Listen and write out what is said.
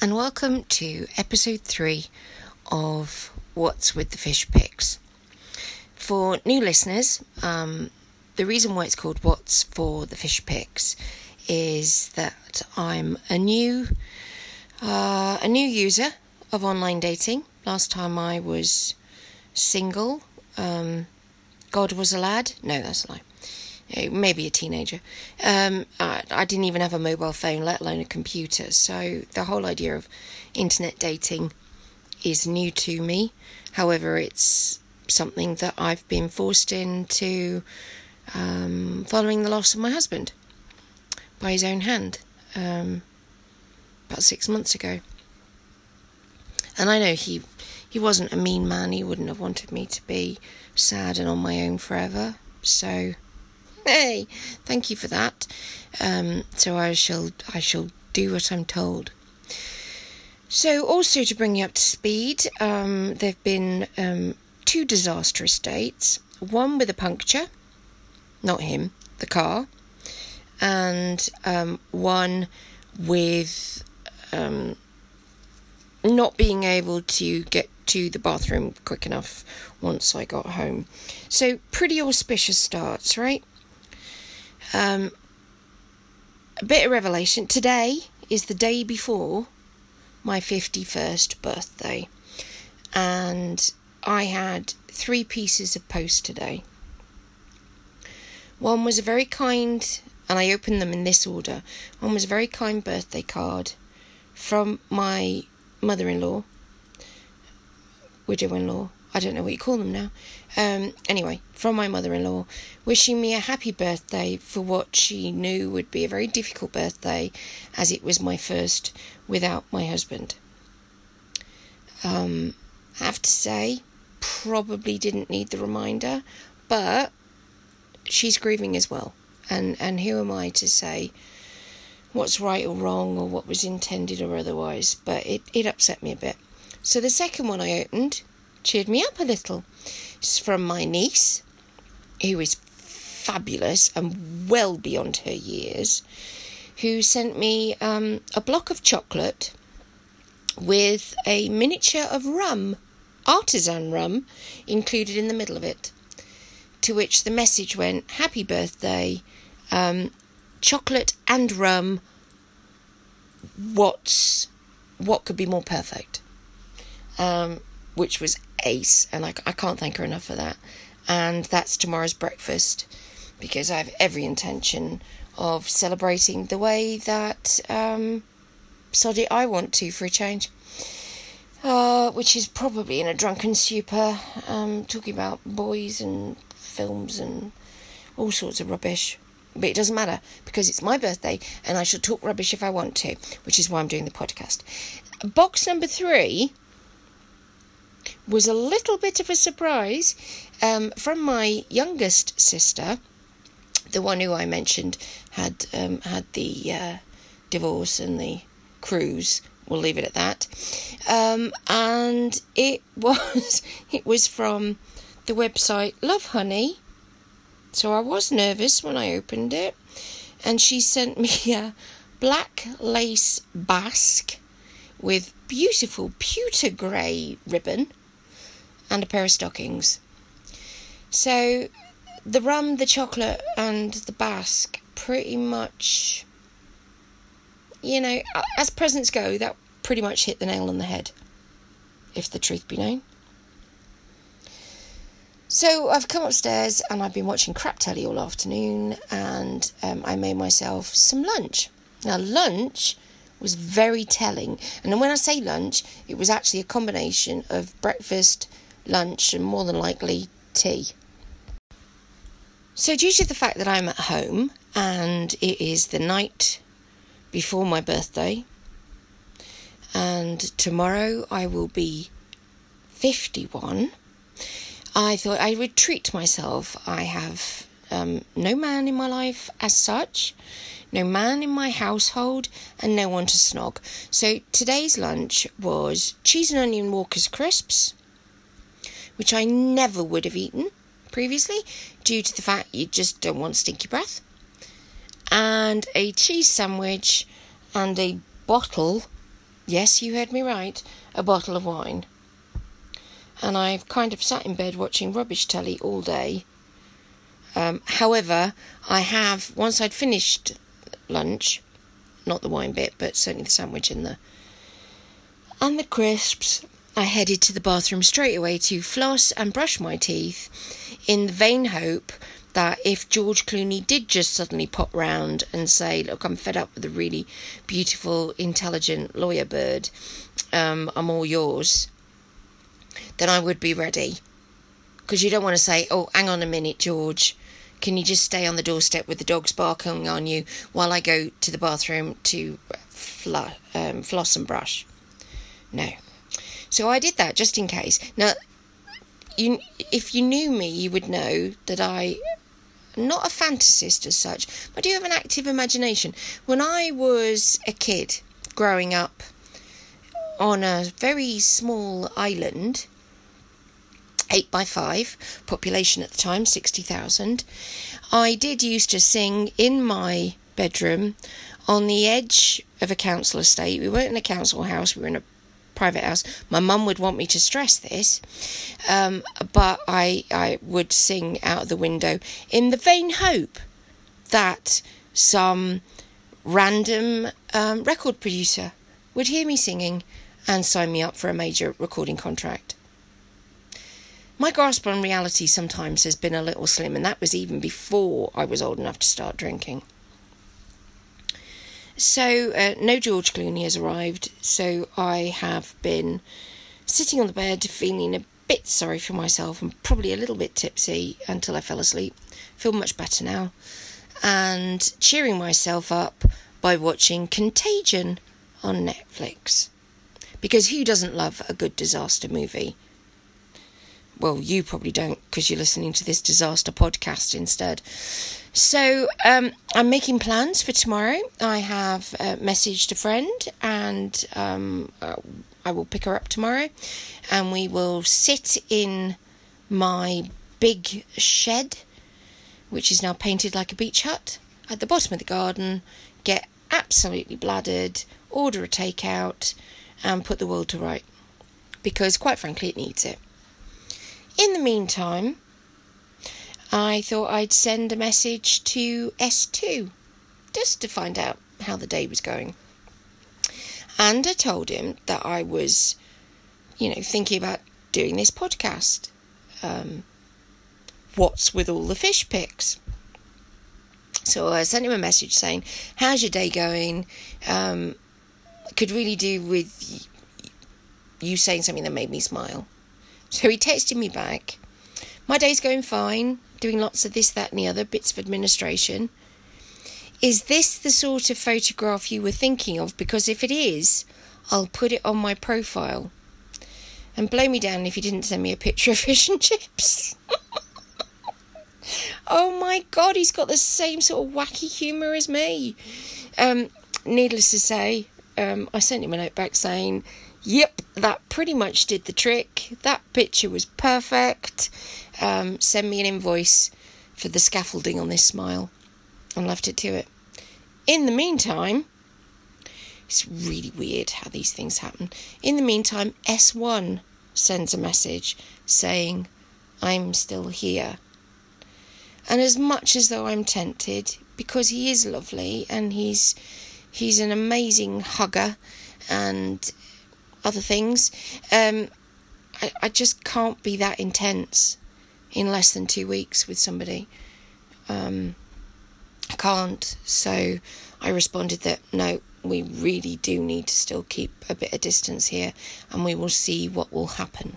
and welcome to episode three of What's with the Fish Pics. For new listeners, um, the reason why it's called What's for the Fish Pics is that I'm a new uh, a new user of online dating. Last time I was single, um, God was a lad. No, that's a lie. Maybe a teenager. Um, I, I, didn't even have a mobile phone, let alone a computer. So the whole idea of internet dating is new to me. However, it's something that I've been forced into um, following the loss of my husband by his own hand um, about six months ago. And I know he he wasn't a mean man. He wouldn't have wanted me to be sad and on my own forever. So Hey, thank you for that. Um, so I shall I shall do what I'm told. So also to bring you up to speed, um, there've been um, two disastrous dates. One with a puncture, not him, the car, and um, one with um, not being able to get to the bathroom quick enough once I got home. So pretty auspicious starts, right? Um, a bit of revelation. Today is the day before my 51st birthday, and I had three pieces of post today. One was a very kind, and I opened them in this order. One was a very kind birthday card from my mother in law, widow in law, I don't know what you call them now. Um, anyway, from my mother in law, wishing me a happy birthday for what she knew would be a very difficult birthday, as it was my first without my husband. Um, I have to say, probably didn't need the reminder, but she's grieving as well. And, and who am I to say what's right or wrong or what was intended or otherwise? But it, it upset me a bit. So the second one I opened cheered me up a little. It's from my niece, who is fabulous and well beyond her years, who sent me um, a block of chocolate with a miniature of rum, artisan rum, included in the middle of it. To which the message went, Happy birthday, um, chocolate and rum. What's what could be more perfect? Um, which was ace, and I, I can't thank her enough for that. And that's tomorrow's breakfast because I have every intention of celebrating the way that um, sod I want to for a change. Uh, which is probably in a drunken stupor, um, talking about boys and films and all sorts of rubbish. But it doesn't matter because it's my birthday and I shall talk rubbish if I want to, which is why I'm doing the podcast. Box number three was a little bit of a surprise um, from my youngest sister, the one who I mentioned had um, had the uh, divorce and the cruise. We'll leave it at that. Um, and it was it was from the website Lovehoney. So I was nervous when I opened it, and she sent me a black lace basque with beautiful pewter grey ribbon and a pair of stockings. So the rum, the chocolate, and the basque pretty much, you know, as presents go, that pretty much hit the nail on the head, if the truth be known. So I've come upstairs and I've been watching crap telly all afternoon, and um, I made myself some lunch. Now, lunch was very telling, and when I say lunch, it was actually a combination of breakfast lunch, and more than likely tea. So, due to the fact that I'm at home and it is the night before my birthday, and tomorrow I will be 51, I thought I would treat myself. I have um, no man in my life as such, no man in my household, and no one to snog. So today's lunch was cheese and onion Walker's crisps, which I never would have eaten previously due to the fact you just don't want stinky breath, and a cheese sandwich and a bottle Yes, you heard me right. A bottle of wine. And I've kind of sat in bed watching rubbish telly all day. Um, however, I have, once I'd finished lunch, not the wine bit, but certainly the sandwich and the and the crisps, I headed to the bathroom straight away to floss and brush my teeth in the vain hope that if George Clooney did just suddenly pop round and say, Look, I'm fed up with a really beautiful, intelligent lawyer bird, um, I'm all yours, then I would be ready. Because you don't want to say, Oh, hang on a minute, George. Can you just stay on the doorstep with the dogs barking on you while I go to the bathroom to fl- um, floss and brush? No. So I did that just in case. Now, you, if you knew me, you would know that I not a fantasist as such, but I do have an active imagination. When I was a kid growing up on a very small island, eight by five, population at the time, 60,000, I did used to sing in my bedroom on the edge of a council estate. We weren't in a council house, we were in a private house. My mum would want me to stress this, um, but I I would sing out of the window in the vain hope that some random um, record producer would hear me singing and sign me up for a major recording contract. My grasp on reality sometimes has been a little slim, and that was even before I was old enough to start drinking. So, uh, no George Clooney has arrived, so I have been sitting on the bed feeling a bit sorry for myself and probably a little bit tipsy until I fell asleep. Feel much better now. And cheering myself up by watching Contagion on Netflix. Because who doesn't love a good disaster movie? Well, you probably don't because you're listening to this disaster podcast instead. So um, I'm making plans for tomorrow. I have uh, messaged a friend and um, uh, I will pick her up tomorrow and we will sit in my big shed, which is now painted like a beach hut, at the bottom of the garden, get absolutely bladdered, order a takeout, and put the world to right. Because, quite frankly, it needs it. In the meantime, I thought I'd send a message to S2 just to find out how the day was going. And I told him that I was, you know, thinking about doing this podcast. Um, what's with all the fish pics? So I sent him a message saying, How's your day going? Um, could really do with you saying something that made me smile. So he texted me back, My day's going fine doing lots of this, that, and the other bits of administration. Is this the sort of photograph you were thinking of? Because if it is, I'll put it on my profile. And blow me down if you didn't send me a picture of fish and chips. oh my god, he's got the same sort of wacky humour as me. Um, needless to say, um, I sent him a note back saying, Yep, that pretty much did the trick. That picture was perfect um, send me an invoice for the scaffolding on this smile and left it to it. In the meantime, it's really weird how these things happen. In the meantime, S1 sends a message saying, I'm still here. And as much as though I'm tempted, because he is lovely and he's he's an amazing hugger and other things, um, I, I just can't be that intense in less than two weeks with somebody. Um, I can't. So I responded that no, we really do need to still keep a bit of distance here and we will see what will happen.